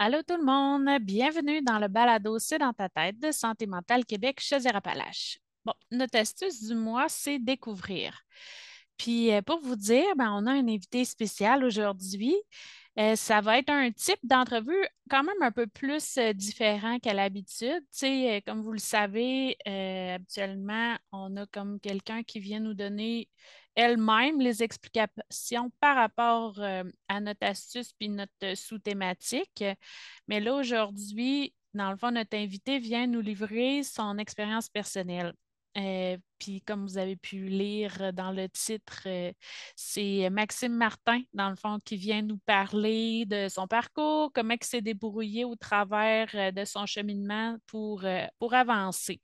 Allô tout le monde, bienvenue dans le balado C'est dans ta tête de Santé mentale Québec Chaudière-Appalaches. Bon, notre astuce du mois, c'est découvrir. Puis euh, pour vous dire, ben, on a un invité spécial aujourd'hui. Euh, ça va être un type d'entrevue quand même un peu plus euh, différent qu'à l'habitude. Tu sais, comme vous le savez, habituellement, on a comme quelqu'un qui vient nous donner elle-même les explications par rapport euh, à notre astuce puis notre sous-thématique. Mais là, aujourd'hui, dans le fond, notre invité vient nous livrer son expérience personnelle. Euh, puis comme vous avez pu lire dans le titre, euh, c'est Maxime Martin, dans le fond, qui vient nous parler de son parcours, comment il s'est débrouillé au travers euh, de son cheminement pour, pour avancer.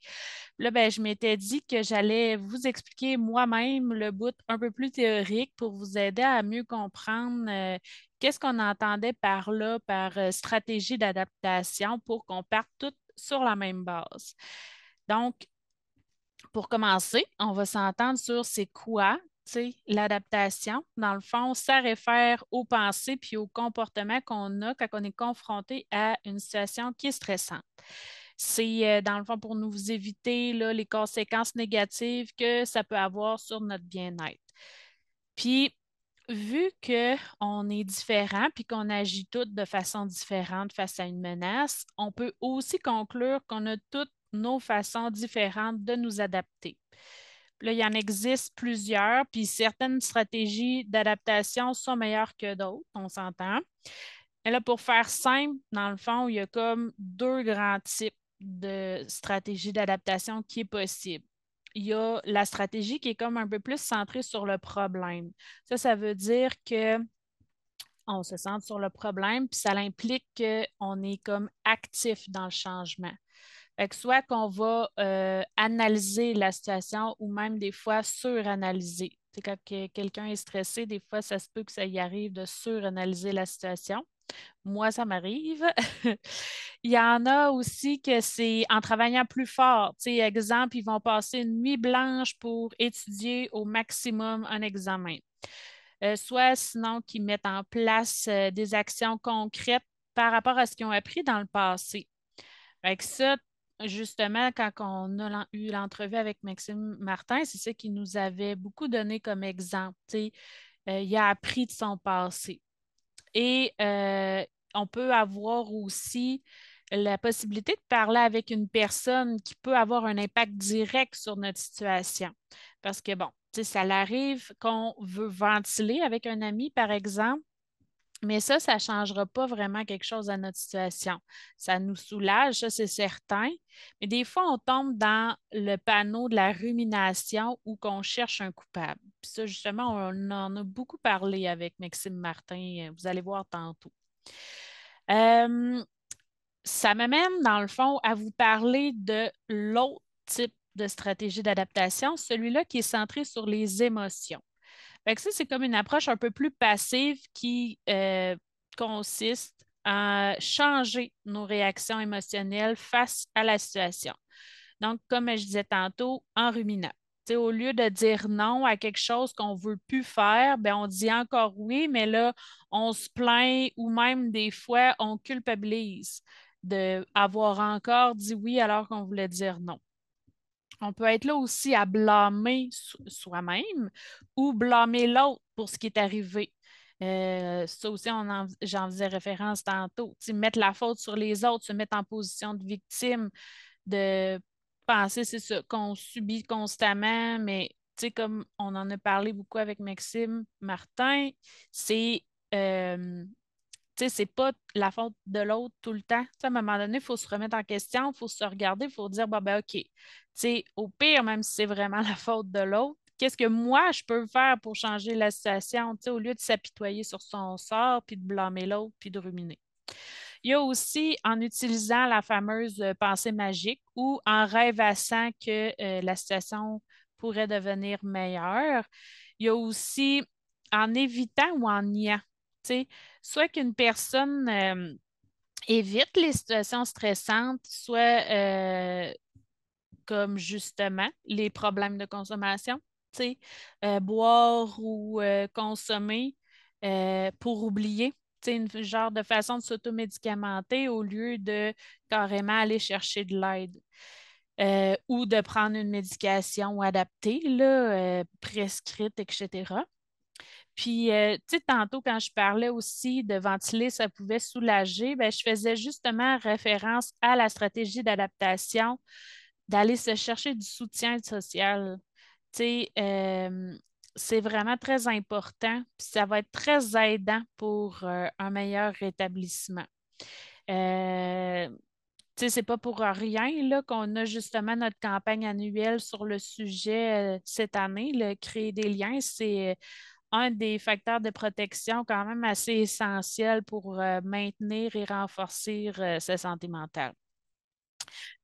Là, ben, je m'étais dit que j'allais vous expliquer moi-même le bout un peu plus théorique pour vous aider à mieux comprendre qu'est-ce qu'on entendait par là, par stratégie d'adaptation pour qu'on parte toutes sur la même base. Donc, pour commencer, on va s'entendre sur c'est quoi l'adaptation. Dans le fond, ça réfère aux pensées puis aux comportements qu'on a quand on est confronté à une situation qui est stressante. C'est, euh, dans le fond, pour nous éviter les conséquences négatives que ça peut avoir sur notre bien-être. Puis, vu qu'on est différent puis qu'on agit toutes de façon différente face à une menace, on peut aussi conclure qu'on a toutes nos façons différentes de nous adapter. Là, il y en existe plusieurs, puis certaines stratégies d'adaptation sont meilleures que d'autres, on s'entend. Et là, pour faire simple, dans le fond, il y a comme deux grands types de stratégies d'adaptation qui est possible. Il y a la stratégie qui est comme un peu plus centrée sur le problème. Ça, ça veut dire que on se centre sur le problème, puis ça implique qu'on est comme actif dans le changement soit qu'on va euh, analyser la situation ou même des fois suranalyser. quand quelqu'un est stressé, des fois, ça se peut que ça y arrive de suranalyser la situation. Moi, ça m'arrive. Il y en a aussi que c'est en travaillant plus fort. exemple, ils vont passer une nuit blanche pour étudier au maximum un examen. Euh, soit sinon qu'ils mettent en place euh, des actions concrètes par rapport à ce qu'ils ont appris dans le passé. Ça, justement, quand on a eu l'entrevue avec Maxime Martin, c'est ça qu'il nous avait beaucoup donné comme exemple. Euh, il a appris de son passé. Et euh, on peut avoir aussi la possibilité de parler avec une personne qui peut avoir un impact direct sur notre situation. Parce que, bon, ça arrive qu'on veut ventiler avec un ami, par exemple, mais ça, ça ne changera pas vraiment quelque chose à notre situation. Ça nous soulage, ça, c'est certain. Mais des fois, on tombe dans le panneau de la rumination où qu'on cherche un coupable. Puis ça, justement, on en a beaucoup parlé avec Maxime Martin. Vous allez voir tantôt. Euh, ça m'amène, dans le fond, à vous parler de l'autre type de stratégie d'adaptation, celui-là qui est centré sur les émotions ça, c'est comme une approche un peu plus passive qui euh, consiste à changer nos réactions émotionnelles face à la situation. Donc, comme je disais tantôt, en ruminant. au lieu de dire non à quelque chose qu'on ne veut plus faire, ben, on dit encore oui, mais là, on se plaint ou même des fois, on culpabilise d'avoir encore dit oui alors qu'on voulait dire non. On peut être là aussi à blâmer soi-même ou blâmer l'autre pour ce qui est arrivé. Euh, ça aussi, j'en faisais référence tantôt. mettre la faute sur les autres, se mettre en position de victime, de penser, c'est ça, qu'on subit constamment, mais comme on en a parlé beaucoup avec Maxime Martin, c'est euh, sais, c'est pas la faute de l'autre tout le temps. à un moment donné, il faut se remettre en question, il faut se regarder, il faut dire, ben, OK, sais, au pire, même si c'est vraiment la faute de l'autre, qu'est-ce que moi, je peux faire pour changer la situation, au lieu de s'apitoyer sur son sort, puis de blâmer l'autre, puis de ruminer. Il y a aussi en utilisant la fameuse euh, pensée magique ou en rêvassant que euh, la situation pourrait devenir meilleure. Il y a aussi en évitant ou en niant soit qu'une personne euh, évite les situations stressantes, soit euh, comme justement les problèmes de consommation, euh, boire ou consommer pour oublier. une genre de façon de s'automédicamenter au lieu de carrément aller chercher de l'aide. Ou de prendre une médication adaptée, là, prescrite, etc. Puis, euh, tu sais, tantôt, quand je parlais aussi de ventiler, ça pouvait soulager, ben, je faisais justement référence à la stratégie d'adaptation, d'aller se chercher du soutien social. Tu sais, c'est vraiment très important, puis ça va être très aidant pour un meilleur rétablissement. Euh, c'est pas pour rien qu'on a justement notre campagne annuelle sur le sujet euh, cette année. Le créer des liens, c'est euh, un des facteurs de protection quand même assez essentiel pour euh, maintenir et renforcer sa santé mentale.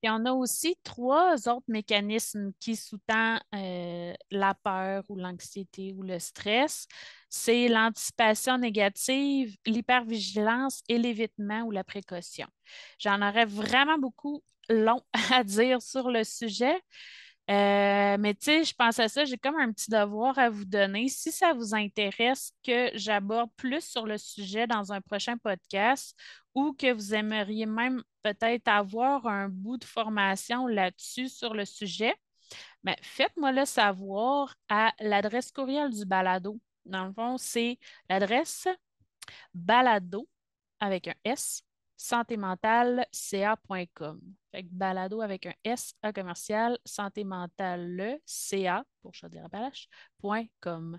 Et on a aussi trois autres mécanismes qui sous-tendent la peur ou l'anxiété ou le stress. C'est l'anticipation négative, l'hypervigilance et l'évitement ou la précaution. J'en aurais vraiment beaucoup long à dire sur le sujet. Euh, mais tu sais, je pense à ça, j'ai comme un petit devoir à vous donner. Si ça vous intéresse que j'aborde plus sur le sujet dans un prochain podcast ou que vous aimeriez même peut-être avoir un bout de formation là-dessus sur le sujet, ben, faites-moi le savoir à l'adresse courriel du balado. Dans le fond, c'est l'adresse balado avec un S santémentalca.com. Fait que balado avec un S A commercial santé mentale CA pour chaudière-appalaches.com.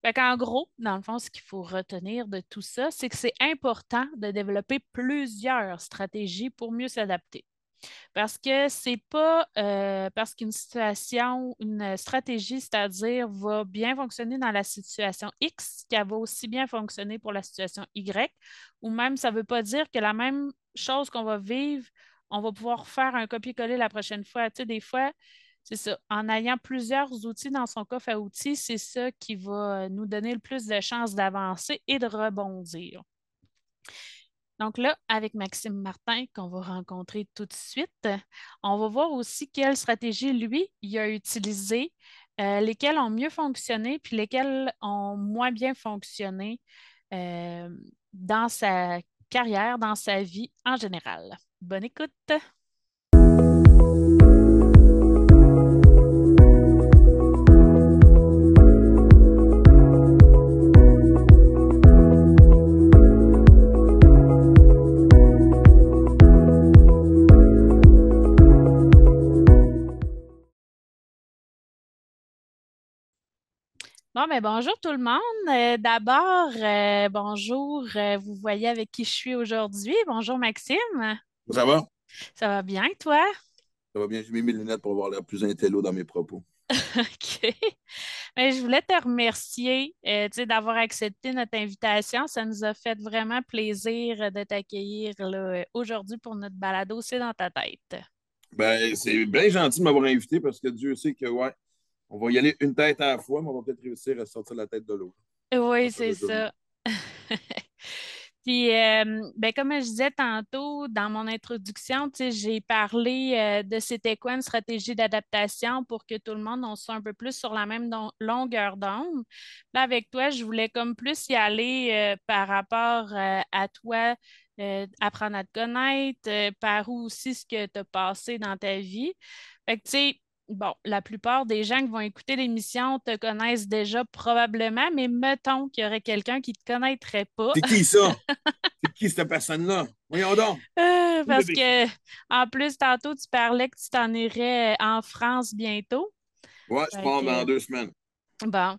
Fait qu'en gros, dans le fond, ce qu'il faut retenir de tout ça, c'est que c'est important de développer plusieurs stratégies pour mieux s'adapter. Parce que c'est pas euh, parce qu'une situation, une stratégie, c'est-à-dire va bien fonctionner dans la situation X qu'elle va aussi bien fonctionner pour la situation Y, ou même ça ne veut pas dire que la même chose qu'on va vivre, on va pouvoir faire un copier-coller la prochaine fois. Tu sais, des fois, c'est ça. En ayant plusieurs outils dans son coffre à outils, c'est ça qui va nous donner le plus de chances d'avancer et de rebondir. Donc là, avec Maxime Martin, qu'on va rencontrer tout de suite, on va voir aussi quelles stratégies, lui, il a utilisées, euh, lesquelles ont mieux fonctionné, puis lesquelles ont moins bien fonctionné euh, dans sa carrière, dans sa vie en général. Bonne écoute! Bon, mais bonjour tout le monde. Euh, d'abord, euh, bonjour, euh, vous voyez avec qui je suis aujourd'hui. Bonjour Maxime. Ça va? Ça va bien, toi? Ça va bien. J'ai mis mes lunettes pour avoir l'air plus intello dans mes propos. OK. Mais je voulais te remercier d'avoir accepté notre invitation. Ça nous a fait vraiment plaisir de t'accueillir aujourd'hui pour notre balado C'est dans ta tête. Ben, c'est bien gentil de m'avoir invité parce que Dieu sait que, ouais, on va y aller une tête à la fois, mais on va peut-être réussir à sortir la tête de l'autre. Oui, c'est ça. Puis, euh, ben, comme je disais tantôt dans mon introduction, j'ai parlé euh, de c'était quoi une stratégie d'adaptation pour que tout le monde on soit un peu plus sur la même longueur d'onde. Là, avec toi, je voulais comme plus y aller euh, par rapport à toi, apprendre à te connaître, par où aussi ce que tu as passé dans ta vie. Fait que, tu sais, bon, la plupart des gens qui vont écouter l'émission te connaissent déjà probablement, mais mettons qu'il y aurait quelqu'un qui ne te connaîtrait pas. C'est qui ça? C'est qui cette personne-là? Voyons donc. Euh, parce que, en plus, tantôt, tu parlais que tu t'en irais en France bientôt. Ouais, je pars dans deux semaines. Bon,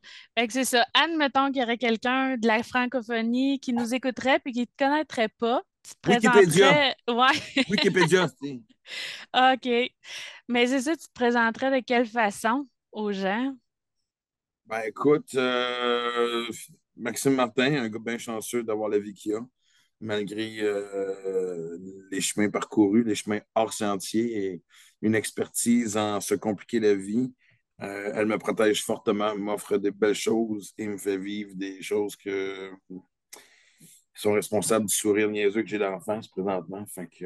c'est ça. Admettons qu'il y aurait quelqu'un de la francophonie qui nous écouterait puis qui ne te connaîtrait pas. Tu te Wikipédia. Ouais. Wikipédia, OK. Mais c'est ça, tu te présenterais de quelle façon aux gens? Ben écoute, euh, Maxime Martin, un gars bien chanceux d'avoir la vie qu'il a, malgré euh, les chemins parcourus, les chemins hors sentier et une expertise en se compliquer la vie. Euh, elle me protège fortement, m'offre des belles choses et me fait vivre des choses que, sont responsables du sourire niaiseux que j'ai d'enfance présentement. Fait que,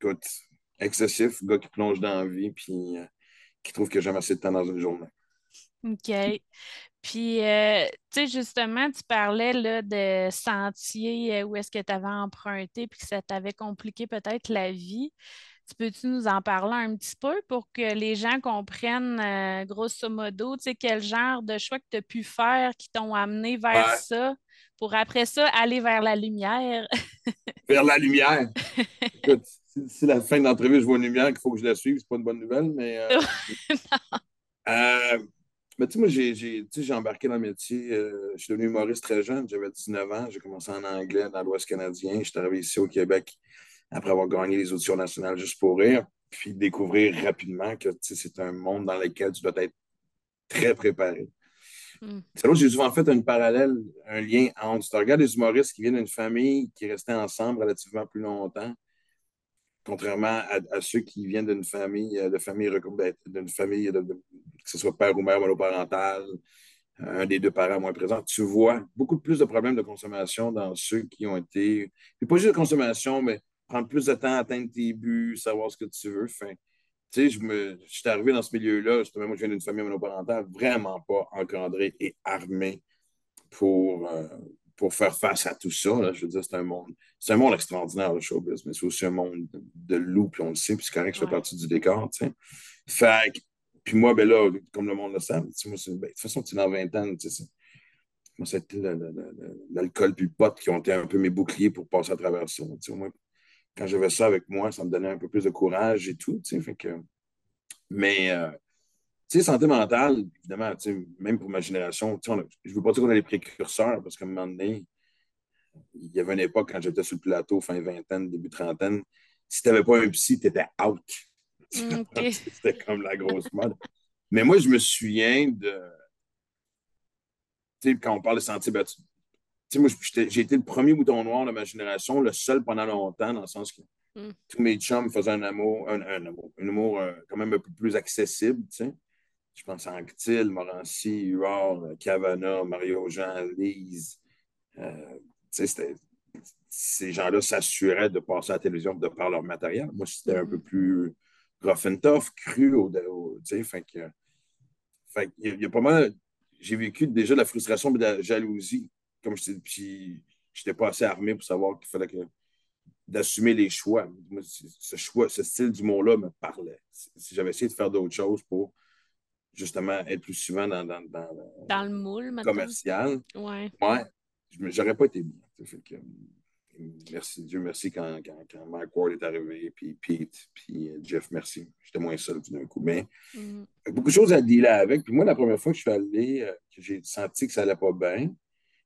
écoute, excessif, gars qui plonge dans la vie puis euh, qui trouve que j'ai assez de temps dans une journée. OK. Puis, euh, tu sais, justement, tu parlais là, de sentiers euh, où est-ce que tu avais emprunté puis que ça t'avait compliqué peut-être la vie. Tu peux-tu nous en parler un petit peu pour que les gens comprennent, euh, grosso modo, tu sais, quel genre de choix que tu as pu faire qui t'ont amené vers Ouais. ça, pour après ça aller vers la lumière? Vers la lumière. Écoute, si, la fin de l'entrevue, je vois une lumière qu'il faut que je la suive, c'est pas une bonne nouvelle, mais. euh, euh, mais tu sais, moi, j'ai embarqué dans le métier. euh, je suis devenu humoriste très jeune. J'avais 19 ans. J'ai commencé en anglais dans l'Ouest canadien. Je suis arrivé ici au Québec après avoir gagné les auditions nationales juste pour rire. Puis découvrir rapidement que c'est un monde dans lequel tu dois être très préparé. Hmm. C'est là j'ai souvent fait un parallèle, un lien entre. Tu regardes les humoristes qui viennent d'une famille qui restait ensemble relativement plus longtemps, contrairement à, à ceux qui viennent d'une famille, euh, de famille, ben, d'une famille, de- de- que ce soit père ou mère monoparentale, un des deux parents moins présents, tu vois beaucoup plus de problèmes de consommation dans ceux qui ont été. Puis pas juste de consommation, mais prendre plus de temps à atteindre tes buts, savoir ce que tu veux. Enfin, tu sais, je, me, je suis arrivé dans ce milieu-là, moi, je viens d'une famille monoparentale, vraiment pas encadrée et armée pour, euh, pour faire face à tout ça. Là. Je veux dire, c'est un monde, c'est un monde extraordinaire, le showbiz, mais c'est aussi un monde de, de loup, puis on le sait, puis c'est correct que je fais Ouais. partie du décor, tu sais. Fait que, puis moi, ben là, comme le monde le sait, moi, ben, de toute façon, tu es dans 20 ans, tu sais, moi, c'était l'alcool puis le pot qui ont été un peu mes boucliers pour passer à travers ça. Tu sais, quand j'avais ça avec moi, ça me donnait un peu plus de courage et tout, fait que... Mais, euh, tu sais, santé mentale, évidemment, même pour ma génération, on a- je ne veux pas dire qu'on a les précurseurs, parce qu'à un moment donné, il y avait une époque quand j'étais sur le plateau, fin vingtaine, début trentaine, si tu n'avais pas un psy, tu étais out. OK. C'était comme la grosse mode. Mais moi, je me souviens de. Tu sais, quand on parle de santé, ben, tu tu sais, moi, j'ai été le premier bouton noir de ma génération, le seul pendant longtemps, dans le sens que Mm. tous mes chums faisaient un amour, un, un amour, un euh, quand même un peu plus accessible, tu sais. Je pense à Anctil, Morancy, Huard, Cavana, Mario Jean, Lise. Euh, tu sais, c'était- ces gens-là s'assuraient de passer à la télévision de par leur matériel. Moi, c'était un Mhm. peu plus rough and tough, cru, au, au- tu sais, fait que, fait que il y, a- il y a pas mal. J'ai vécu déjà de la frustration et de la jalousie, comme je t'ai puis j'étais pas assez armé pour savoir qu'il fallait que d'assumer les choix. Moi, ce choix, ce style d'humour-là me parlait. Si j'avais essayé de faire d'autres choses pour justement être plus souvent dans, dans, dans le Dans le moule, maintenant. commercial, Ouais. ouais, j'aurais pas été bien. fait que, euh, merci, Dieu merci quand, quand, quand Mike Ward est arrivé, puis Pete, puis euh, Jeff, merci. J'étais moins seul d'un coup. Mais Mm. beaucoup de choses à dealer avec. Puis moi, la première fois que je suis allé, euh, que j'ai senti que ça allait pas bien,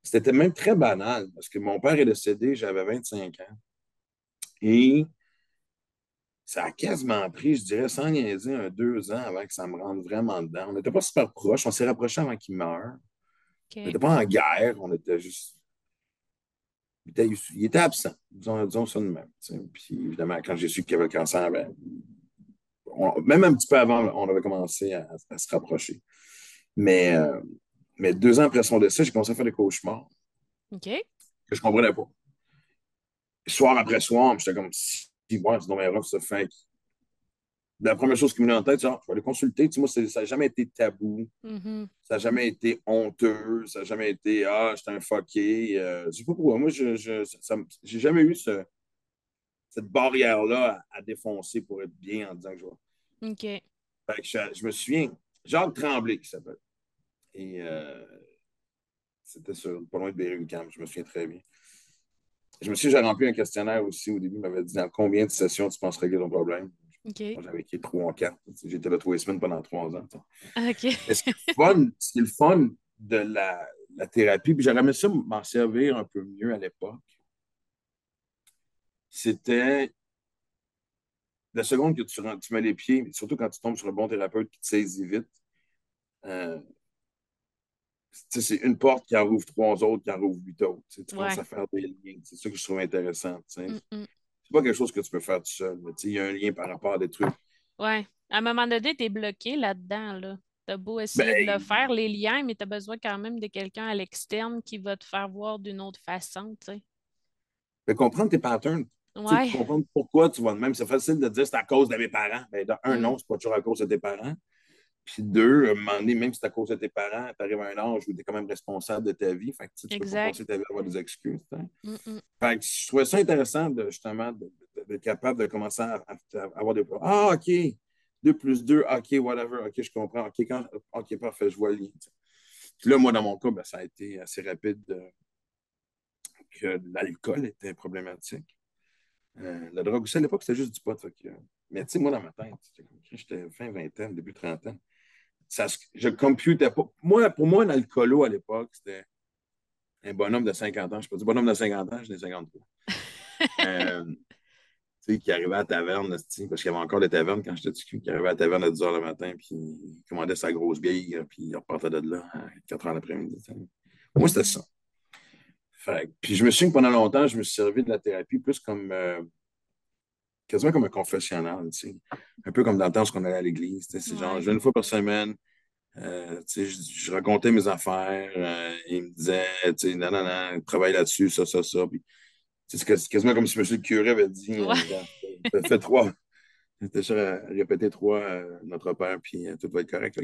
c'était même très banal parce que mon père est décédé, j'avais 25 ans. Et ça a quasiment pris, je dirais, sans niaiser, un deux ans avant que ça me rentre vraiment dedans. On n'était pas super proches, on s'est rapprochés avant qu'il meure. On n'était pas en guerre, on était juste. Il était, il était absent, disons, disons ça de même. Puis évidemment, quand j'ai su qu'il avait le cancer, ben, on- même un petit peu avant, on avait commencé à, à se rapprocher. Mais, euh, mais deux ans après son décès, j'ai commencé à faire des cauchemars OK. que je ne comprenais pas. Soir après soir, j'étais comme si, ouais, c'est dommage rough, ça fait. La première chose qui me venait en tête, c'est ah, je vais aller consulter. Tu sais, moi, ça n'a jamais été tabou. Mhm. Ça n'a jamais été honteux. Ça n'a jamais été Ah, j'étais un fucké. Euh, je sais pas pourquoi. Moi, je, j'ai jamais eu ce- cette barrière-là à, à défoncer pour être bien en disant que je vais. OK. Fait que je, je me souviens, Jacques Tremblay qui s'appelle. Et euh, c'était sur, pas loin de Berry-UQAM, je me souviens très bien. Je me souviens, j'ai rempli un questionnaire aussi au début. Il m'avait dit dans combien de sessions tu penses régler ton problème? J'avais écrit trois ou quatre. J'étais là trois semaines pendant trois ans. tu sais. OK. Mais ce qui est le fun, est le de la, la thérapie, puis j'aurais aimé ça m'en servir un peu mieux à l'époque, c'était la seconde que tu, mets les pieds, surtout quand tu tombes sur un bon thérapeute qui te saisit vite, euh, c'est une porte qui en rouvre trois autres, qui en rouvre huit autres. Tu tu Ouais. commences à faire des liens. C'est ça que je trouve intéressant. tu. Mm, mm. C'est pas quelque chose que tu peux faire tout seul. tu Il y a un lien par rapport à des trucs. Ouais. À un moment donné, tu es bloqué là-dedans, là. T'as beau essayer de Ben, le faire, les liens, mais tu as besoin quand même de quelqu'un à l'externe qui va te faire voir d'une autre façon, tu sais. comprendre tes patterns. Tu Ouais. comprendre pourquoi tu vas de même. C'est facile de dire c'est à cause de mes parents. Ben, de un, Mm. non, c'est pas toujours à cause de tes parents. Puis deux, à un moment donné, même si c'est à cause de tes parents, tu arrives à un âge où tu es quand même responsable de ta vie. Fait que tu peux pas passer ta vie à avoir des excuses. Fait que je trouvais ça intéressant de, justement d'être capable de commencer à, avoir des. Ah, OK. 2 plus 2, OK, whatever, OK, je comprends. OK, quand, OK, parfait, je vois le lien. Puis là, moi, dans mon cas, ben, ça a été assez rapide que l'alcool était problématique. Euh, la drogue aussi, à l'époque, c'était juste du pot. mais tu sais, moi, dans ma tête, j'étais fin vingtaine, début trentaine, ça, je computais pas. Moi, pour moi, un alcoolo à l'époque, c'était un bonhomme de 50 ans. Je ne pas dire bonhomme de 50 ans, j'en ai 53. euh, tu sais, qui arrivait à la taverne, parce qu'il y avait encore des tavernes quand j'étais petit, qui arrivait à la taverne à 10 h le matin, puis il commandait sa grosse bière, puis il repartait de là à 4 h l'après-midi. Moi, c'était ça puis je me souviens que pendant longtemps, je me suis servi de la thérapie plus comme euh, quasiment comme un confessionnal, un peu comme dans le temps où on allait à l'église. C'est genre, je une fois par semaine, euh, je, je, racontais mes affaires, euh, il me disait, non, non, non, travaille là-dessus, ça, ça, ça. c'est quasiment comme si M. le curé avait dit, ouais. fais trois, j'étais sûr à répéter trois, notre père, puis tout va être correct.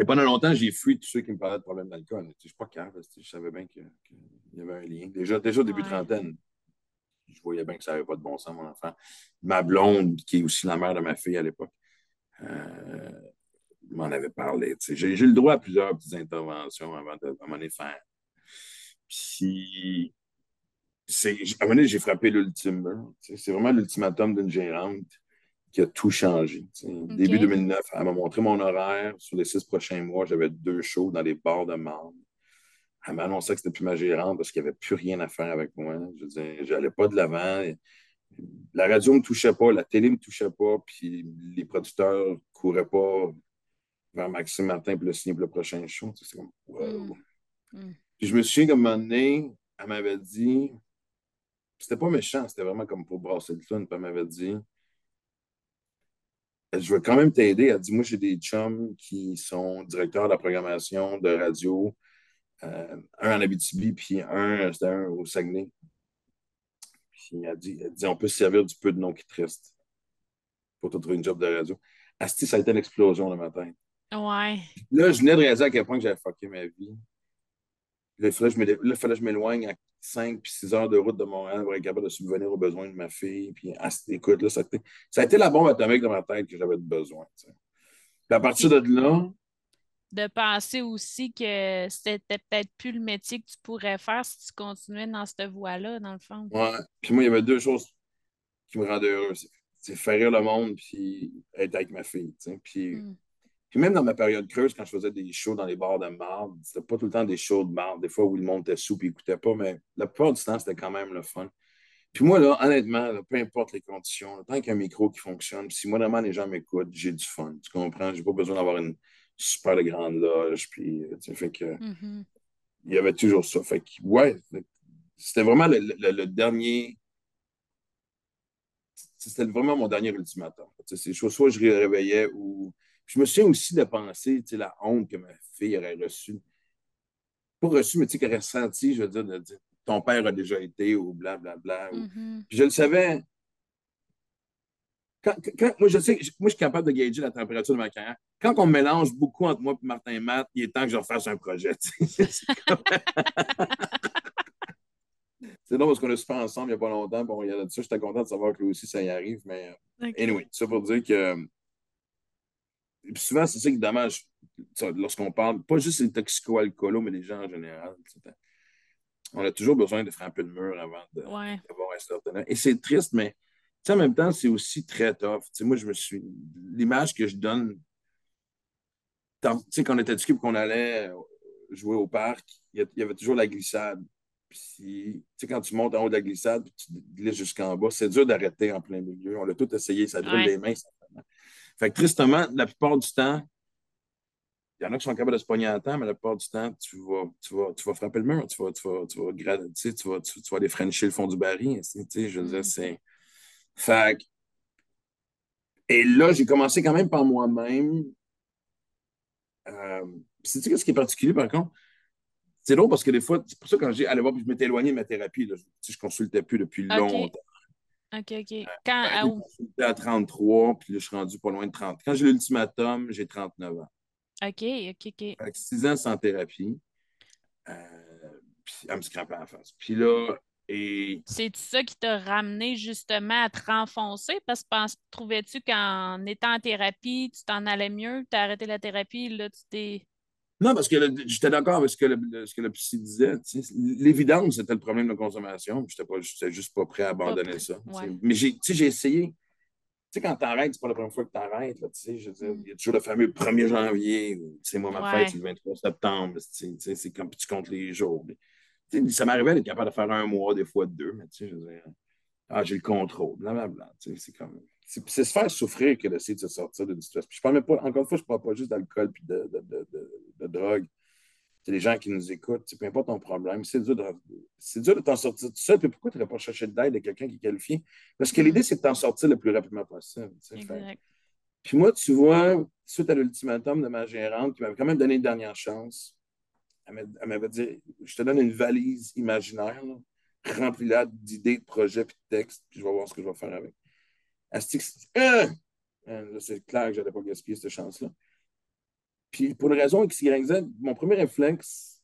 Et pendant longtemps, j'ai fui tous ceux qui me parlaient de problèmes d'alcool. Je ne suis pas calme, je savais bien qu'il y avait un lien. Déjà, déjà au début de trentaine, je voyais bien que ça n'avait pas de bon sens, mon enfant. Ma blonde, qui est aussi la mère de ma fille à l'époque, euh, m'en avait parlé. J'ai eu le droit à plusieurs petites interventions avant de m'en faire. Puis, à un moment donné, j'ai frappé l'ultime C'est vraiment l'ultimatum d'une gérante qui a tout changé. Début 2009, elle m'a montré mon horaire. Sur les six prochains mois, j'avais deux shows dans les bars de marde. Elle m'a annoncé que c'était plus ma gérante parce qu'il n'y avait plus rien à faire avec moi. Je disais, j'allais pas de l'avant. La radio ne me touchait pas, la télé ne me touchait pas, puis les producteurs ne couraient pas vers Maxime Martin pour le signer pour le prochain show. C'est comme, wow. Mm. Mm. Puis je me souviens qu'à un moment donné, elle m'avait dit, c'était pas méchant, c'était vraiment comme pour brasser le fun, puis elle m'avait dit, je veux quand même t'aider. Elle dit Moi, j'ai des chums qui sont directeurs de la programmation de radio, euh, un en Abitibi, puis un, c'était un au Saguenay. Puis elle dit, elle dit On peut se servir du peu de nom qui te pour te trouver une job de radio. Asti, ça a été l'explosion le matin. Ouais. Là, je venais de réaliser à quel point j'avais fucké ma vie. Là, il fallait que je m'éloigne à 5 puis 6 heures de route de Montréal pour être capable de subvenir aux besoins de ma fille. Puis, écoute, là, ça, a été, ça a été la bombe atomique dans ma tête que j'avais besoin. Puis à partir de là. De penser aussi que c'était peut-être plus le métier que tu pourrais faire si tu continuais dans cette voie-là, dans le fond. Ouais. Puis moi, il y avait deux choses qui me rendaient heureux. C'est faire rire le monde puis être avec ma fille. Puis. Hmm. Puis même dans ma période creuse, quand je faisais des shows dans les bars de marde, c'était pas tout le temps des shows de marde. Des fois où le monde était sous et n'écoutait pas, mais la plupart du temps, c'était quand même le fun. Puis moi, là, honnêtement, peu importe les conditions, tant qu'il y a un micro qui fonctionne, si moi, vraiment, les gens m'écoutent, j'ai du fun. Tu comprends? J'ai pas besoin d'avoir une super grande loge. Puis, tu fait que. Mm-hmm. Il y avait toujours ça. Fait que, ouais, c'était vraiment le, dernier. C'était vraiment mon dernier ultimatum. C'est soit je réveillais ou je me souviens aussi de penser, tu sais, la honte que ma fille aurait reçue. Pas reçue, mais tu sais, qu'elle aurait senti, je veux dire, de dire ton père a déjà été ou blablabla. Bla, bla, mm-hmm. Puis je le savais. Quand, moi, je sais, moi, je suis capable de gager la température de ma carrière. Quand on mélange beaucoup entre moi et Martin et Matt, il est temps que je refasse un projet. C'est drôle parce qu'on a super ensemble il n'y a pas longtemps. Bon, il y a j'étais content de savoir que lui aussi, ça y arrive. Mais anyway, ça pour dire que et puis souvent, c'est ça qui est dommage lorsqu'on parle, pas juste des toxico-alcoolos, mais des gens en général. On a toujours besoin de frapper le mur avant d'avoir un certain Et c'est triste, mais en même temps, c'est aussi très tough. moi, je me suis. L'image que je donne, tu sais, quand on était du qu'on allait jouer au parc, il y avait toujours la glissade. Puis, tu sais, quand tu montes en haut de la glissade, puis tu glisses jusqu'en bas, c'est dur d'arrêter en plein milieu. On l'a tout essayé, ça brûle les mains, ça fait que tristement, la plupart du temps, il y en a qui sont capables de se pogner à temps, mais la plupart du temps, tu vas, tu vas, tu vas frapper le mur, tu vas, tu vas, tu vas, tu tu vas, tu, vas aller frencher le fond du baril. Je veux dire, mm. c'est. Fait Et là, j'ai commencé quand même par moi-même. Euh... Sais-tu ce qui est particulier, par contre? C'est drôle parce que des fois, c'est pour ça que quand j'ai allé voir, je m'étais éloigné de ma thérapie. Là, je ne consultais plus depuis longtemps. OK, OK. Euh, Quand, ben, à où? consulté à 33, puis là, je suis rendu pas loin de 30. Quand j'ai l'ultimatum, j'ai 39 ans. OK, OK, OK. Fait que 6 ans sans thérapie. Euh, puis elle me scrapait en face. Puis là, et C'est ça qui t'a ramené justement à te renfoncer? Parce que trouvais-tu qu'en étant en thérapie, tu t'en allais mieux, tu as arrêté la thérapie, là, tu t'es. Non, parce que j'étais d'accord avec ce que le, le- ce que le psy disait. L'évidence, c'était le problème de consommation. Pas, j'étais juste pas prêt à abandonner prêt. ça. Ouais. Mais j'ai, essayé. Tu sais, quand t'arrêtes, c'est pas la première fois que t'arrêtes. là, tu sais, je veux dire, Mm. Il y a toujours le fameux 1er janvier. sais, moi, ma Ouais. fête, c'est le 23 septembre. tu sais, C'est comme tu comptes les jours. Mais, ça m'arrivait d'être capable de faire un mois, des fois deux. Mais tu sais, je veux dire, ah, j'ai le contrôle, blablabla. C'est comme. C'est se faire souffrir que d'essayer de se sortir d'une situation. Puis je parle même pas, encore une fois, je parle pas juste d'alcool puis de, de, de, de, drogue. C'est les gens qui nous écoutent, peu importe ton problème, c'est dur de, t'en sortir tout seul. Puis pourquoi tu n'aurais pas cherché d'aide de quelqu'un qui est qualifié? Parce que l'idée, c'est de t'en sortir le plus rapidement possible. Exact. Puis moi, tu vois, suite à l'ultimatum de ma gérante, qui m'avait quand même donné une dernière chance, elle m'a- elle m'avait dit Je te donne une valise imaginaire, remplie-la d'idées, de projets, puis de textes, puis je vais voir ce que je vais faire avec. Elle se dit Euh! Euh, c'est clair que je n'allais pas gaspiller cette chance-là. Puis pour une raison X, Y, Z, mon premier réflexe,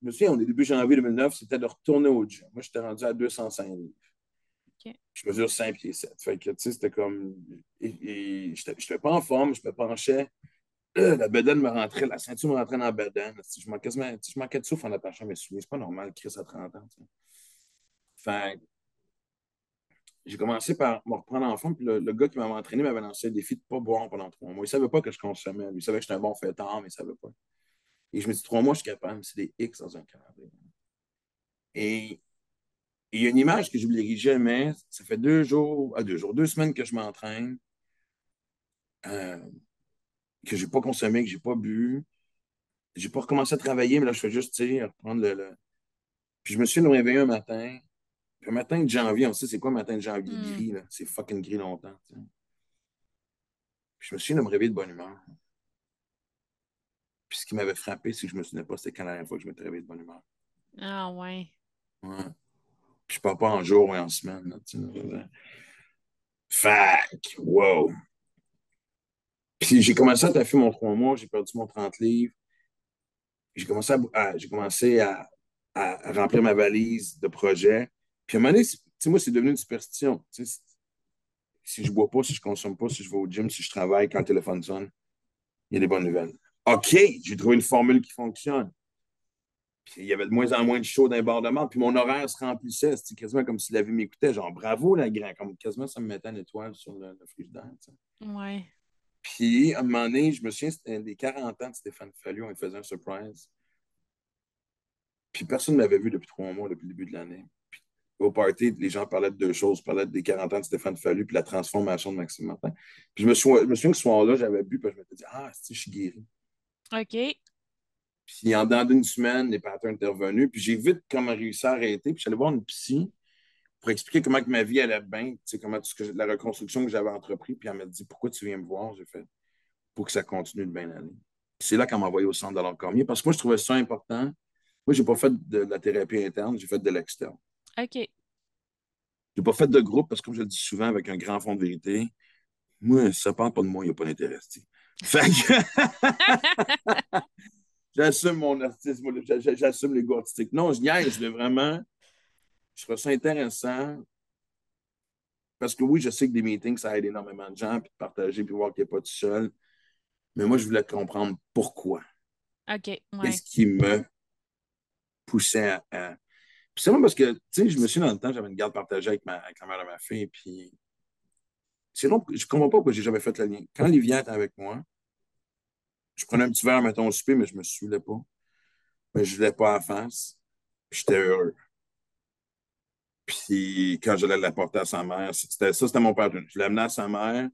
je me souviens, on est début janvier 2009, c'était de retourner au gym. Moi, j'étais rendu à 205 livres. Je mesure 5 pieds 7. Fait que, tu sais, c'était comme. Et, et j'étais j'étais pas en forme, je me penchais. La bedaine me rentrait, la ceinture me rentrait dans la bedaine. Je manquais, je manquais de souffle en attachant mes souliers. C'est pas normal, Chris, à 30 ans. j'ai commencé par me reprendre en forme. Puis le, gars qui m'avait entraîné m'avait lancé le défi de ne pas boire pendant trois mois. Il savait pas que je consommais. Il savait que j'étais un bon fêtard, mais il savait pas. Et je me dis, trois mois, je suis capable. C'est des X dans un calendrier. Et il y a une image que je jamais. Ça fait deux jours, ah, deux jours, deux semaines que je m'entraîne, euh, que je n'ai pas consommé, que je n'ai pas bu. Je n'ai pas recommencé à travailler, mais là, je fais juste, tu sais, reprendre le, le- Puis je me suis réveillé un matin. Puis un matin de janvier, on sait c'est quoi un matin de janvier Mm. gris, là? C'est fucking gris longtemps. tu sais. Puis je me suis de me réveiller de bonne humeur. Puis ce qui m'avait frappé, c'est que je me souvenais pas c'était quand la dernière fois que je m'étais réveillé de bonne humeur. Ah, ouais. Ouais. Puis je parle pas en jour et en semaine. Là, tu sais. Wow. Puis j'ai commencé à taffer mon trois mois, j'ai perdu mon 30 livres. J'ai commencé, à, j'ai commencé à, remplir ma valise de projets. Puis à un moment donné, moi, c'est devenu une superstition. Si je bois pas, si je consomme pas, si je vais au gym, si je travaille, quand le téléphone sonne, il y a des bonnes nouvelles. OK, j'ai trouvé une formule qui fonctionne. Puis il y avait de moins en moins de shows d'un bord de puis mon horaire se remplissait. C'était quasiment comme si la vie m'écoutait. Genre, bravo, la grand. Comme quasiment, ça me mettait une étoile sur le, le frigidaire. tu sais. Ouais. Puis, à un moment donné, je me souviens, c'était des 40 ans de Stéphane Fallu, on lui faisait un surprise. Puis personne ne m'avait vu depuis trois mois, depuis le début de l'année. Puis, au party, les gens parlaient de deux choses. Ils parlaient des 40 ans de Stéphane Fallu, puis la transformation de Maxime Martin. Puis je me, souviens, je me souviens que ce soir-là, j'avais bu, puis je m'étais dit, ah, si, je suis guéri. OK. Puis en dedans d'une semaine, les patterns étaient revenus. Puis j'ai vite comment réussi à arrêter. Puis je suis allé voir une psy pour expliquer comment que ma vie allait bien, tu sais, comment tout ce que, la reconstruction que j'avais entrepris. Puis elle m'a dit Pourquoi tu viens me voir? J'ai fait Pour que ça continue de bien aller. C'est là qu'elle m'a envoyé au centre de l'ordre cormier parce que moi, je trouvais ça important. Moi, je n'ai pas fait de la thérapie interne, j'ai fait de l'externe. OK. Je n'ai pas fait de groupe parce que, comme je le dis souvent avec un grand fond de vérité, moi, ça ne parle pas de moi, il n'y a pas d'intérêt. Fait que. J'assume mon artisme, j'assume l'ego artistique. Non, je niaise, je vraiment. Je trouve ça intéressant. Parce que oui, je sais que des meetings, ça aide énormément de gens, puis de partager, puis voir qu'il n'est pas tout seul. Mais moi, je voulais comprendre pourquoi. OK. Ouais. Qu'est-ce qui me poussait à. à... Puis c'est moi parce que, tu sais, je me suis dans le temps, j'avais une garde partagée avec, ma, avec la mère de ma fille, puis. C'est long, je comprends pas pourquoi j'ai jamais fait le lien. Quand Livia était avec moi, je prenais un petit verre, mettons, au souper, mais je me saoulais pas. Mais je ne voulais pas à la face. J'étais heureux. Puis quand j'allais l'apporter à sa mère, c'était ça, c'était mon père. Je l'amenais à sa mère,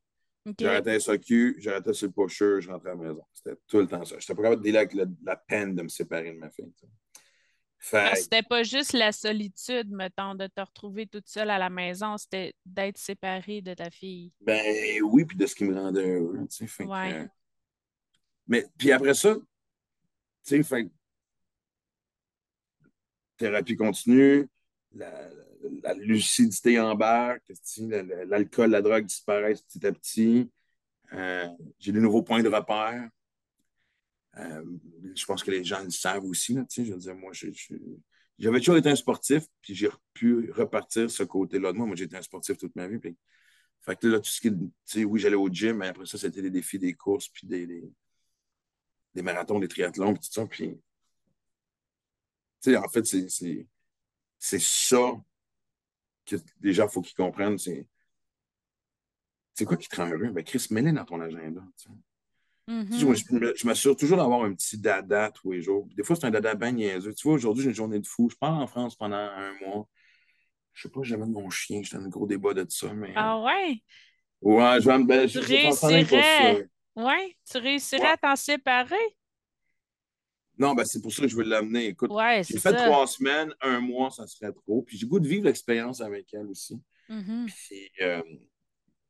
OK. j'arrêtais un SOQ, j'arrêtais sur le pusher, je rentrais à la maison. C'était tout le temps ça. J'étais pas capable de dealer avec le- la peine de me séparer de ma fille. Fait C'était pas juste la solitude, mettons, de te retrouver toute seule à la maison, c'était d'être séparée de ta fille. ben oui, puis de ce qui me rendait heureux. tu sais. Fait que, Ouais. mais puis après ça, tu sais, fait thérapie continue, la- la lucidité embarque, l'alcool, la drogue disparaissent petit à petit. Euh, j'ai de nouveaux points de repère. Euh, je pense que les gens le savent aussi. Là, je moi, j'avais toujours été un sportif, puis j'ai pu repartir ce côté-là de moi. Moi, j'ai été un sportif toute ma vie. Puis, fait là, tout ce qui oui, j'allais au gym, mais après ça, c'était des défis, des courses, puis des, des, marathons, des triathlons, puis tout ça. Puis, en fait, c'est ça que les gens, il faut qu'ils comprennent. C'est c'est quoi qui te rend heureux? Ben, Chris, mets dans ton agenda. Mm-hmm. je, m'assure toujours d'avoir un petit dada tous les jours. Des fois, c'est un dada bien niaiseux. Tu vois, aujourd'hui, j'ai une journée de fou. Je pars en France pendant un mois. Je sais pas, j'amène mon chien. J'étais dans un gros débat de ça. Mais... Ah ouais? Ouais, je vais me. Ben, tu réussirais. Ouais, tu réussirais à t'en séparer? Non, ben c'est pour ça que je veux l'amener. Écoute, ouais, j'ai fait trois semaines, un mois, ça serait trop. Puis j'ai goût de vivre l'expérience avec elle aussi. Mm-hmm. Puis, euh,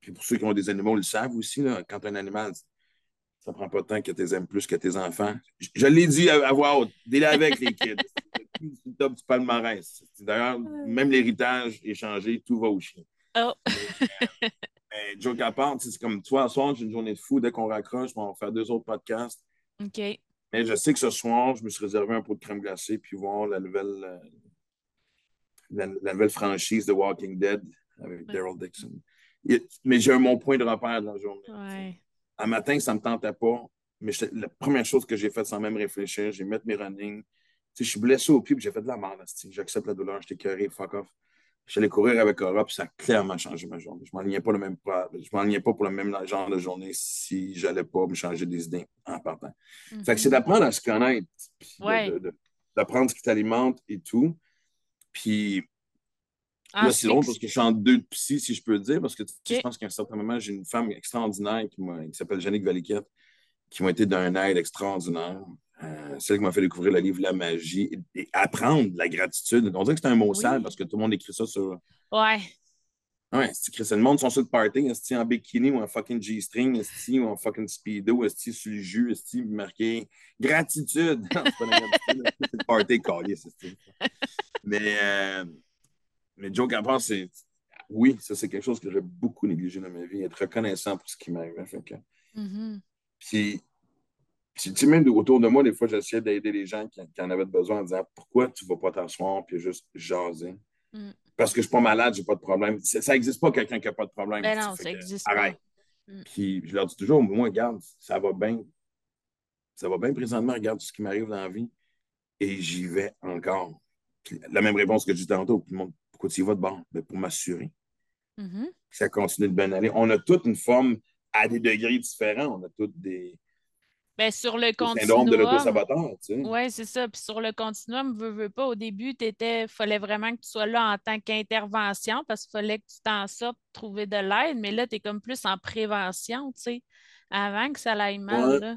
puis pour ceux qui ont des animaux, ils le savent aussi, là, quand un animal, ça prend pas de temps que tu aimes plus que tes enfants. Je, l'ai dit à, voix haute, délai avec les kids. C'est le top du palmarès. D'ailleurs, même l'héritage est changé, tout va au chien. Oh. mais, joke à part, c'est comme toi, soir, j'ai une journée de fou. Dès qu'on raccroche, on va faire deux autres podcasts. OK. Mais je sais que ce soir, je me suis réservé un pot de crème glacée puis voir la nouvelle, euh, la, nouvelle franchise de Walking Dead avec Daryl Dixon mais j'ai mon point de repère de la journée. Un matin, ça ne me tentait pas, mais la première chose que j'ai faite sans même réfléchir, j'ai mis mes running. je suis blessé au pied, j'ai fait de la merde. J'accepte la douleur, j'étais curé, fuck off. J'allais courir avec Aura, puis ça a clairement changé ma journée. Je ne m'enlignais pas, le même, je pas pour le même genre de journée si je n'allais pas me changer des idées en partant. Fait que c'est mhm. d'apprendre à se connaître, d'apprendre ce qui t'alimente et tout. Puis ah, c'est long parce que je suis en deux de psy, si je peux dire, parce que je pense qu'à un certain moment, j'ai une femme extraordinaire qui, s'appelle Jannick Valiquette, qui m'a été d'un aide extraordinaire. Euh, celle qui m'a fait découvrir le livre La magie et, apprendre la gratitude. On dirait que c'est un mot sale parce que tout le monde écrit ça sur. Ouais. Ouais, c'est le monde sont sur le party, est en bikini ou en fucking G-string, est ou en fucking speedo, est sur le jus, est marqué gratitude. c'est pas la gratitude, c'est le party c'est Mais. Euh, mais Joe Gabard, c'est. Oui, ça, c'est quelque chose que j'ai beaucoup négligé dans ma vie, être reconnaissant pour ce qui m'arrive. Que... Mm-hmm. Puis, tu sais, même autour de moi, des fois, j'essayais d'aider les gens qui, en avaient besoin en disant pourquoi tu ne vas pas t'asseoir puis juste jaser? Mm. Parce que je ne suis pas malade, je n'ai pas de problème. Ça n'existe pas quelqu'un qui n'a pas de problème. Ben non, ça n'existe pas. Mm. Puis je leur dis toujours, moi, regarde, ça va bien. Ça va bien présentement, regarde ce qui m'arrive dans la vie. Et j'y vais encore. La même réponse que j'ai dit tantôt. Tout le monde, pourquoi tu y vas de bord? Ben, pour m'assurer mm-hmm. que ça continue de bien aller. On a toute une forme à des degrés différents. On a toutes des. Ben, sur le continuum. de l'auto-saboteur, tu sais. Oui, c'est ça. Puis sur le continuum, veux, veux pas, au début, il fallait vraiment que tu sois là en tant qu'intervention parce qu'il fallait que tu t'en sortes, trouver de l'aide. Mais là, tu es comme plus en prévention, tu sais, avant que ça aille mal. Là.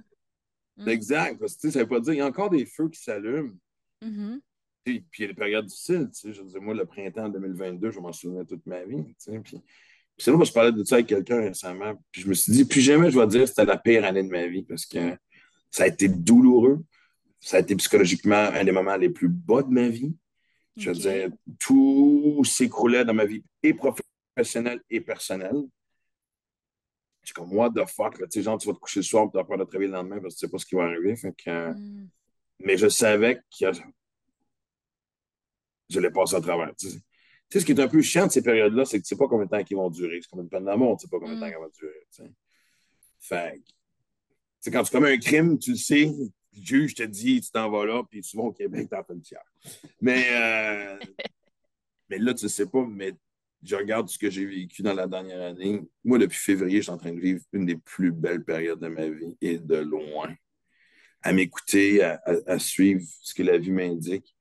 Mm. Exact. Parce que, ça veut pas dire, il y a encore des feux qui s'allument. Mm-hmm. Puis, il y a des périodes difficiles. Je veux moi, le printemps 2022, je m'en souviens toute ma vie. Puis, c'est là que je parlais de ça avec quelqu'un récemment. Puis je me suis dit, plus jamais je vais dire que c'était la pire année de ma vie parce que ça a été douloureux. Ça a été psychologiquement un des moments les plus bas de ma vie. Je veux dire, tout s'écroulait dans ma vie et professionnelle et personnelle. C'est comme, what the fuck, tu sais, genre, tu vas te coucher le soir et tu vas peur de te réveiller le lendemain parce que tu sais pas ce qui va arriver. Mm. Mais je savais que je l'ai passé à travers. Tu sais, ce qui est un peu chiant de ces périodes-là, c'est que tu ne sais pas combien de temps ils vont durer. C'est comme une peine d'amour, tu ne sais pas combien de temps mm. elle va durer. Tu sais. Fait que, quand tu commets un crime, tu le sais, le juge te dit, tu t'en vas là, puis souvent au Québec, tu en fais une tiers. Mais, euh, mais là, tu ne sais pas, mais je regarde ce que j'ai vécu dans la dernière année. Moi, depuis février, je suis en train de vivre une des plus belles périodes de ma vie, et de loin. À m'écouter, à suivre ce que la vie m'indique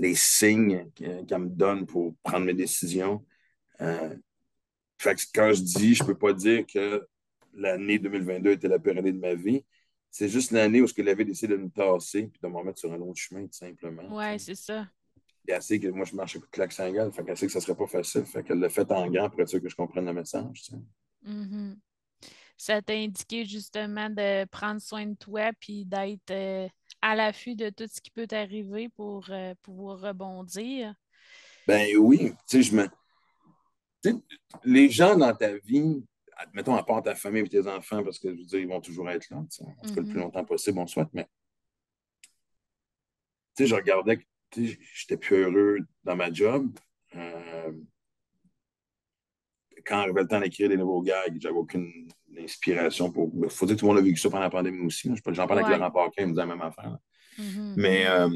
les signes qu'elle me donne pour prendre mes décisions. Euh, quand je dis, je ne peux pas dire que l'année 2022 était la pire année de ma vie. C'est juste l'année où elle avait décidé de me tasser et de me remettre sur un autre chemin, tout simplement. Oui, c'est ça. Et elle sait que moi, je marche de claque single, fait qu'elle sait que ça ne serait pas facile. Fait qu'elle l'a fait en grand pour être sûr que je comprenne le message. Mm-hmm. Ça t'a indiqué justement de prendre soin de toi puis d'être euh, à l'affût de tout ce qui peut t'arriver pour euh, pouvoir rebondir. Ben oui, tu sais, je me. les gens dans ta vie, mettons à part ta famille et tes enfants, parce que je veux dire, ils vont toujours être là, en tout cas le plus mm-hmm. longtemps possible, on souhaite, mais tu sais, je regardais, j'étais plus heureux dans ma job. Euh, quand arrivait le temps d'écrire des nouveaux gags, j'avais aucune inspiration pour. Il faut dire que tout le monde a vécu ça pendant la pandémie aussi. J'en parlais avec Laurent Parquin, il me disait la même affaire. Mm-hmm. Mais euh,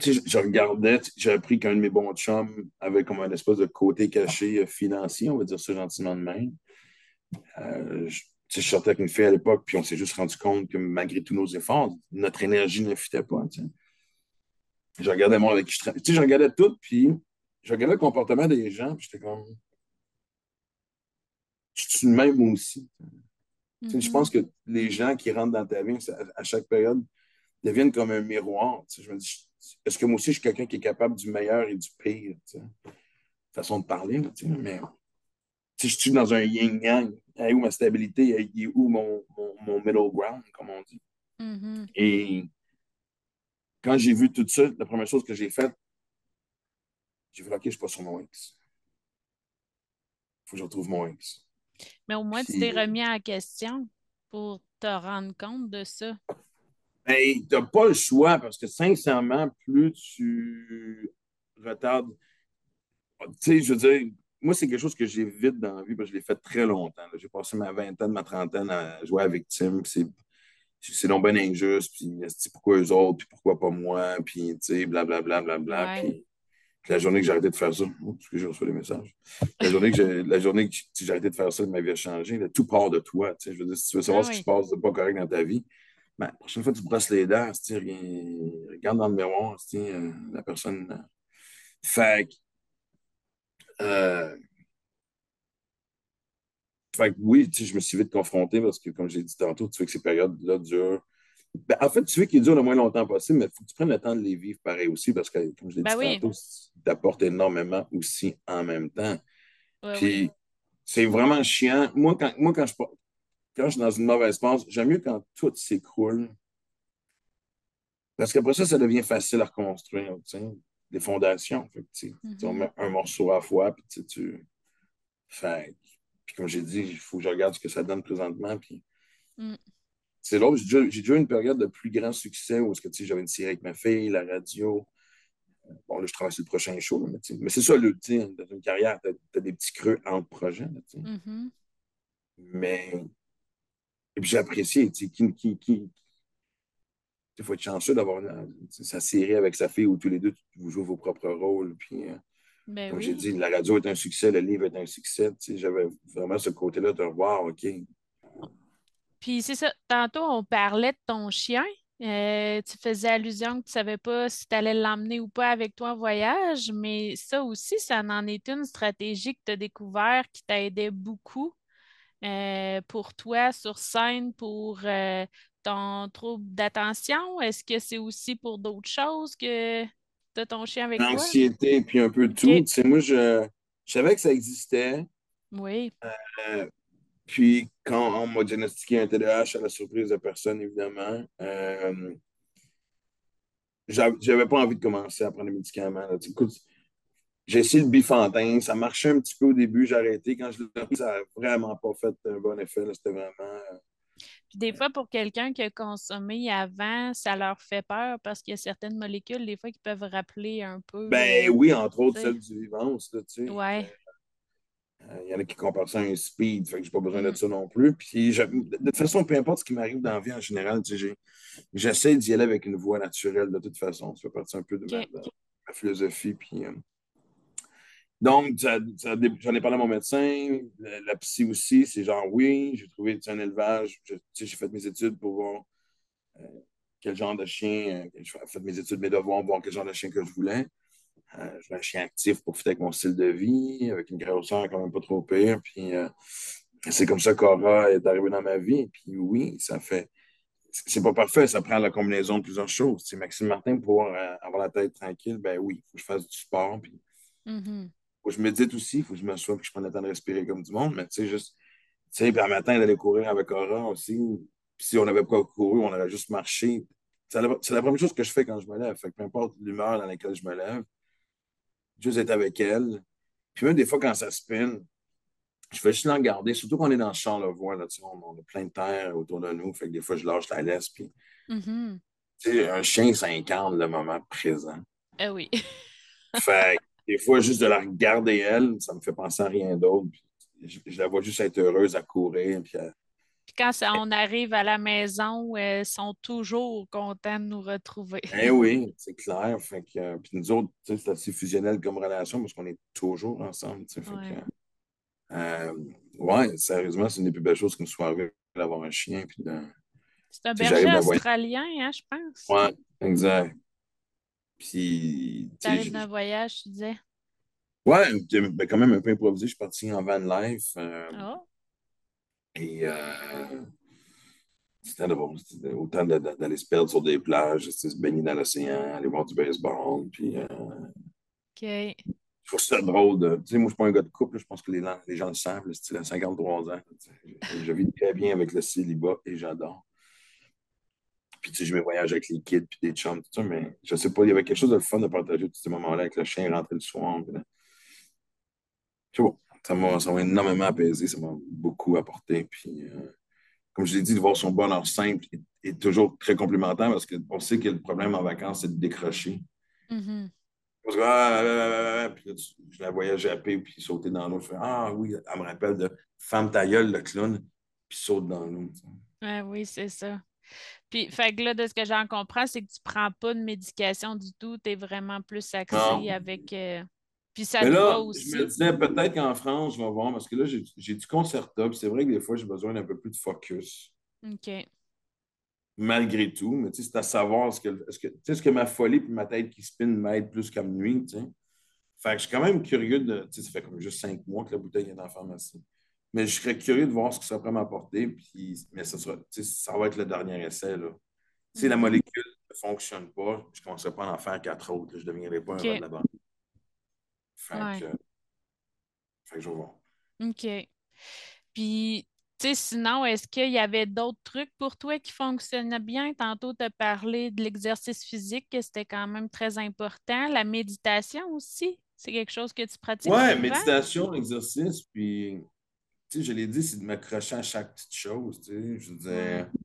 je, je, regardais, j'ai appris qu'un de mes bons chums avait comme un espèce de côté caché euh, financier, on va dire ça gentiment de même. Euh, je, je sortais avec une fille à l'époque, puis on s'est juste rendu compte que malgré tous nos efforts, notre énergie ne fitait pas. Je regardais moi avec qui je Je regardais tout, puis je regardais le comportement des gens, puis j'étais comme. Je suis le même aussi. Je mm-hmm. pense que les gens qui rentrent dans ta vie à chaque période deviennent comme un miroir. Je me dis, est-ce que moi aussi, je suis quelqu'un qui est capable du meilleur et du pire? Façon de parler, mais si je suis dans un yin-yang, où ma stabilité, où mon, mon, middle ground, comme on dit. Mm-hmm. Et quand j'ai vu tout ça, la première chose que j'ai faite, j'ai vu, OK, je ne suis pas sur mon X. Il faut que je retrouve mon X. Mais au moins, tu t'es remis en question pour te rendre compte de ça. Ben, tu n'as pas le choix parce que sincèrement, plus tu retardes. Tu sais, je veux dire, moi, c'est quelque chose que j'évite dans la vie parce que je l'ai fait très longtemps. J'ai passé ma vingtaine, ma trentaine à jouer à victime. C'est donc bien injuste. Puis, pourquoi eux autres, puis pourquoi pas moi, puis, tu sais, blablabla, bla, Puis, la journée que j'ai arrêté de faire ça, parce que j'ai reçu des messages. La journée que j'ai, la journée que j'ai arrêté de faire ça, ma vie a changé. tout part de toi. Je veux dire, si tu veux savoir ah ce qui se passe de pas correct dans ta vie, ben, la prochaine fois que tu brosses les dents, regarde dans le miroir, euh, la personne. Euh, fait euh, fait que oui, je me suis vite confronté parce que, comme j'ai dit tantôt, tu veux que ces périodes-là durent. Ben, en fait, tu veux qu'ils durent le moins longtemps possible, mais il faut que tu prennes le temps de les vivre pareil aussi parce que, comme je l'ai ben dit tantôt, tu apportes énormément aussi en même temps. Puis, c'est vraiment chiant. Moi, quand, moi, quand je, quand je suis dans une mauvaise passe, j'aime mieux quand tout s'écroule. Parce qu'après ça, ça devient facile à reconstruire, des fondations. Fait, tu On mm-hmm. met un morceau à la fois, puis tu. Fait, puis comme j'ai dit, il faut que je regarde ce que ça donne présentement. Puis... Mm. C'est l'autre. J'ai déjà, eu une période de plus grand succès où j'avais une série avec ma fille, la radio. Bon, là, je travaille sur le prochain show, mais, mais c'est ça, le, dans une carrière, tu as, des petits creux entre projets. Mm-hmm. Mais et puis j'ai apprécié, tu sais, qui, qui, qui, il faut être chanceux d'avoir sa série avec sa fille où tous les deux, vous jouez vos propres rôles. Puis, euh, ben comme j'ai dit, la radio est un succès, le livre est un succès. J'avais vraiment ce côté-là de voir, OK. Puis c'est ça, tantôt, on parlait de ton chien. Euh, tu faisais allusion que tu ne savais pas si tu allais l'emmener ou pas avec toi en voyage, mais ça aussi, ça en est une stratégie que tu as découvert qui t'a aidé beaucoup euh, pour toi sur scène pour euh, ton trouble d'attention? Est-ce que c'est aussi pour d'autres choses que tu as ton chien avec toi? L'anxiété, puis un peu tout. moi, je, savais que ça existait. Oui. Euh, puis quand on m'a diagnostiqué un TDAH, à la surprise de personne, évidemment, j'avais pas envie de commencer à prendre des médicaments. Écoute, j'ai essayé le bifantin, ça marchait un petit peu au début, j'ai arrêté. Quand je l'ai pris, ça n'a vraiment pas fait un bon effet. C'était vraiment. Euh, Puis des fois, pour quelqu'un qui a consommé avant, ça leur fait peur parce qu'il y a certaines molécules, des fois, qui peuvent rappeler un peu. Ben oui, entre autres, celle du vivant, tu sais. Ouais. Euh, il y en a qui comparent ça à un speed, fait que j'ai pas besoin de ça non plus. Puis de toute façon, peu importe ce qui m'arrive dans la vie en général, j'essaie d'y aller avec une voix naturelle de toute façon. Ça fait partie un peu de, ma, philosophie. Puis, euh, donc, j'en ai parlé à mon médecin, la, psy aussi, c'est genre oui, j'ai trouvé un élevage, j'ai fait mes études pour voir euh, quel genre de chien, euh, j'ai fait mes études, mes devoirs, voir quel genre de chien que je voulais. Euh, je voulais un chien actif pour fitter avec mon style de vie, avec une grosseur quand même pas trop pire. Puis c'est comme ça qu'Aura est arrivé dans ma vie. Puis oui, ça fait. C'est pas parfait, ça prend la combinaison de plusieurs choses. Maxime Martin, pour avoir la tête tranquille, ben oui, il faut que je fasse du sport. Mm-hmm faut que je médite aussi, il faut que je m'assoie et que je prenne le temps de respirer comme du monde. Mais tu sais, juste, tu sais, puis un matin, d'aller courir avec Aura aussi. Puis si on n'avait pas couru, on aurait juste marché. C'est la, première chose que je fais quand je me lève. Fait que peu importe l'humeur dans laquelle je me lève, juste être avec elle. Puis même des fois, quand ça spin, je fais juste l'en garder, surtout qu'on est dans le Charlevoix, là, on, on a plein de terre autour de nous, fait que des fois, je lâche la laisse, puis Mhm. tu sais, un chien, ça incarne le moment présent. Ah oui. Fait que des fois, juste de la regarder, elle, ça me fait penser à rien d'autre. Je, je la vois juste être heureuse à courir, puis à- quand ça- on arrive à la maison, euh, ils sont toujours contents de nous retrouver. Eh oui, c'est clair. Fait que, euh, puis nous autres, c'est assez fusionnel comme relation parce qu'on est toujours ensemble. Fait Ouais. que, euh, ouais, sérieusement, c'est une des plus belles choses qui me soit arrivée d'avoir un chien. Puis de... C'est un berger australien, hein, je pense. Ouais, exact. Puis, T'arrives d'un voyage, tu disais? ouais, j'ai- ben, quand même un peu improvisé. Je suis parti en van life. euh, Oh, Et euh, c'était drôle. C'était autant d'aller se perdre sur des plages, se baigner dans l'océan, aller voir du baseball. Puis, euh, OK. je trouve ça drôle. De, tu sais, moi, je suis pas un gars de couple. là. Je pense que les, gens- les gens le savent. là, à 53 ans. je vis très bien avec le célibat et j'adore. Puis, tu sais, je me voyage avec les kids puis des chums, tout ça. Mais je sais pas, il y avait quelque chose de fun de partager tous ces moments-là avec le chien rentré le soir. puis. C'est bon. Ça m'a énormément apaisé. Ça m'a beaucoup apporté. Puis, euh, comme je l'ai dit, de voir son bonheur simple est, est toujours très complémentaire parce qu'on sait que le problème en vacances, c'est de décrocher. Parce que, ah, ah, ah, ah, puis là, tu- je la voyais japper puis sauter dans l'eau. Je fais Ah oui, elle me rappelle de Femme ta gueule, le clown, puis saute dans l'eau. tu. Ouais, oui, c'est ça. Puis, fait que là, de ce que j'en comprends, c'est que tu prends pas de médication du tout. Tu es vraiment plus axé Non. avec. euh, Puis ça Mais te va là, aussi. je me disais peut-être qu'en France, je vais voir, parce que là, j'ai du Concerta, puis c'est vrai que des fois, j'ai besoin d'un peu plus de focus, OK. malgré tout. Mais tu sais, c'est à savoir ce que, est-ce que, tu sais, est-ce que ma folie puis ma tête qui spin m'aide plus qu'à me nuire, tu sais. Fait que je suis quand même curieux de. Tu sais, ça fait comme juste cinq mois que la bouteille est dans la pharmacie. Mais je serais curieux de voir ce que ça pourrait m'apporter. Puis, mais ça, sera, ça va être le dernier essai. Là. Si la Mhm. molécule ne fonctionne pas, je ne commencerai pas à en faire quatre autres. là. Je ne deviendrai pas un rat de la. Fait, Ouais. que, fait que je vais voir. OK. Puis, tu sais, sinon, est-ce qu'il y avait d'autres trucs pour toi qui fonctionnaient bien? Tantôt, tu as parlé de l'exercice physique, que c'était quand même très important. La méditation aussi, c'est quelque chose que tu pratiques souvent? méditation, exercice, puis, tu sais, je l'ai dit, c'est de m'accrocher à chaque petite chose, tu sais. Je Ouais. tu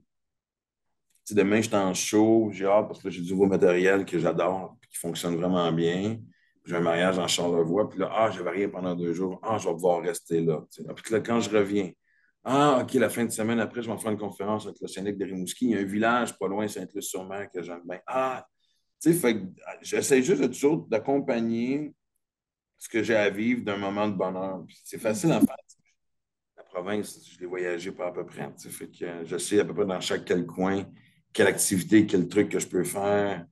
sais, demain, je suis en show, j'ai hâte parce que j'ai du nouveau matériel que j'adore, puis qui fonctionne vraiment bien. J'ai un mariage en Charlevoix, puis là, ah, je vais rien pendant deux jours, ah, je vais pouvoir rester là. tu sais. Puis là, quand je reviens, ah, OK, la fin de semaine après, je vais faire une conférence avec le syndic de Rimouski. Il y a un village pas loin, Saint-Luc-sur-Mer, que j'aime bien. Ah, tu sais, fait j'essaie juste de toujours d'accompagner ce que j'ai à vivre d'un moment de bonheur. C'est facile à faire. Province, je l'ai voyagé pas à peu près. Fait que je sais à peu près dans chaque quel coin, quelle activité, quel truc que je peux faire.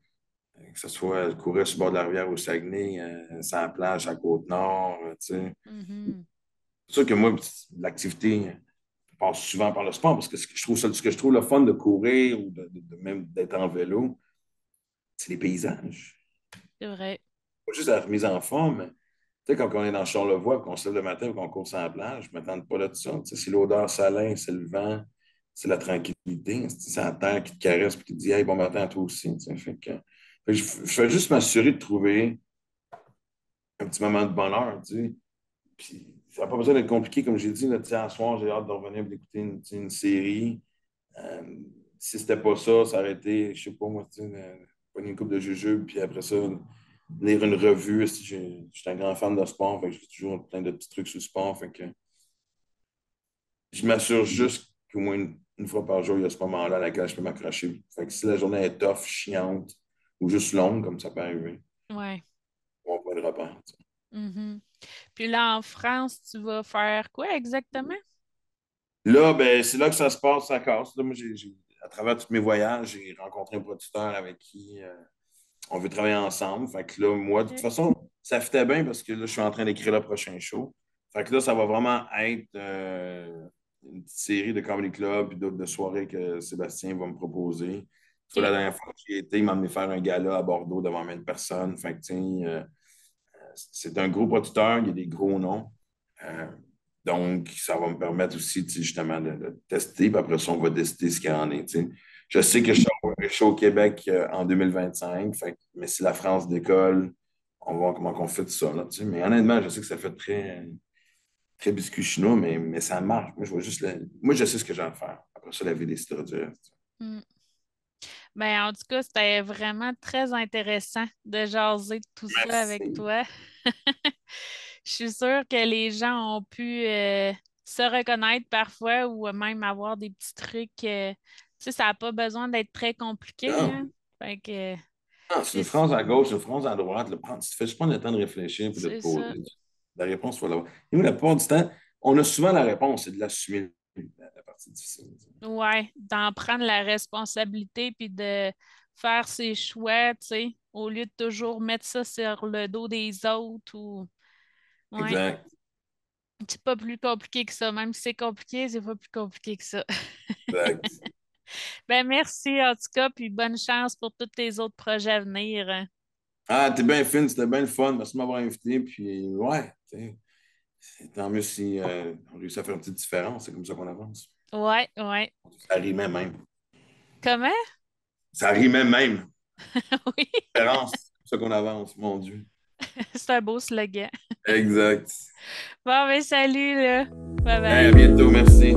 Euh, Que ce soit courir sur le bord de la rivière au Saguenay, euh, sur la plage à Côte-Nord. tu sais. Mhm. C'est sûr que moi, l'activité passe souvent par le sport parce que ce que je trouve, ça- ce que je trouve le fun de courir ou de, de- de même d'être en vélo, c'est les paysages. C'est vrai. Pas juste la remise en forme, mais tu sais, quand on est dans Charlevoix, qu'on se lève le matin qu'on court sur la plage, je ne m'attends pas là de ça. Tu sais, l'odeur salin, c'est le vent, c'est la tranquillité, c'est la terre qui te caresse et qui te dit Hey, bon matin à toi aussi. tu sais. Fait que, je, je fais juste m'assurer de trouver un petit moment de bonheur. Puis, ça n'a pas besoin d'être compliqué, comme j'ai dit. Là, un soir, j'ai hâte de revenir et d'écouter une, série. Euh, si c'était pas ça, ça aurait été, je sais pas moi, une, pogner une coupe de jujube, puis après ça, lire une revue. Je suis un grand fan de sport, fait que j'ai toujours plein de petits trucs sur le sport. Fait que je m'assure juste qu'au moins une, une fois par jour, il y a ce moment-là à laquelle je peux m'accrocher. Fait que si la journée est tough, chiante, ou juste longue, comme ça peut arriver, Ouais. on point de repère. Mhm. Puis là, en France, tu vas faire quoi exactement? Là, ben, c'est là que ça se passe, ça casse. Là, moi, à travers tous mes voyages, j'ai rencontré un producteur avec qui euh, on veut travailler ensemble. Fait que là, moi, de toute façon, ça fitait bien parce que là, je suis en train d'écrire le prochain show. Fait que là, ça va vraiment être euh, une petite série de comedy club et d'autres de soirées que Sébastien va me proposer. La dernière fois que j'y étais, il m'a amené faire un gala à Bordeaux devant 20 personnes. Fait que, euh, c'est un gros producteur, il y a des gros noms. Euh, donc, ça va me permettre aussi, justement, de, de tester. Puis après ça, on va décider ce qu'il y en est. Je sais que je je suis au Québec euh, en 2025, fait que- mais si la France décolle, on va voir comment on fait tout ça. Là, mais honnêtement, je sais que ça fait très, très biscuit chinois, mais, mais ça marche. Moi, je vois juste Moi, je sais ce que j'ai à faire. Après ça, la vie décidera du reste. Mm. Ben, en tout cas, c'était vraiment très intéressant de jaser tout ça avec toi. je suis sûre que les gens ont pu euh, se reconnaître parfois ou même avoir des petits trucs. Euh, tu ça n'a pas besoin d'être très compliqué. Hein. Fait que, non, c'est une phrase à gauche, une phrase à droite. Le, tu fais juste prendre le temps de réfléchir et de te poser. La réponse, il faut l'avoir. Et nous, la plupart du temps, on a souvent la réponse, c'est de l'assumer, la, la partie difficile. Oui, d'en prendre la responsabilité puis de faire ses choix, tu sais, au lieu de toujours mettre ça sur le dos des autres ou. Exact. C'est pas plus compliqué que ça. Même si c'est compliqué, c'est pas plus compliqué que ça. exact. Ben merci en tout cas, puis bonne chance pour tous tes autres projets à venir. Ah, t'es bien fine, c'était bien le fun. Merci de m'avoir invité. Puis, ouais, tant mieux si euh, on réussit à faire une petite différence. C'est comme ça qu'on avance. Ouais, ouais. Ça rimait même. Comment? Ça rimait même. oui. Différence, c'est ça qu'on avance, mon Dieu. c'est un beau slogan. Exact. Bon, ben salut, là. Bye bye. à bientôt, merci.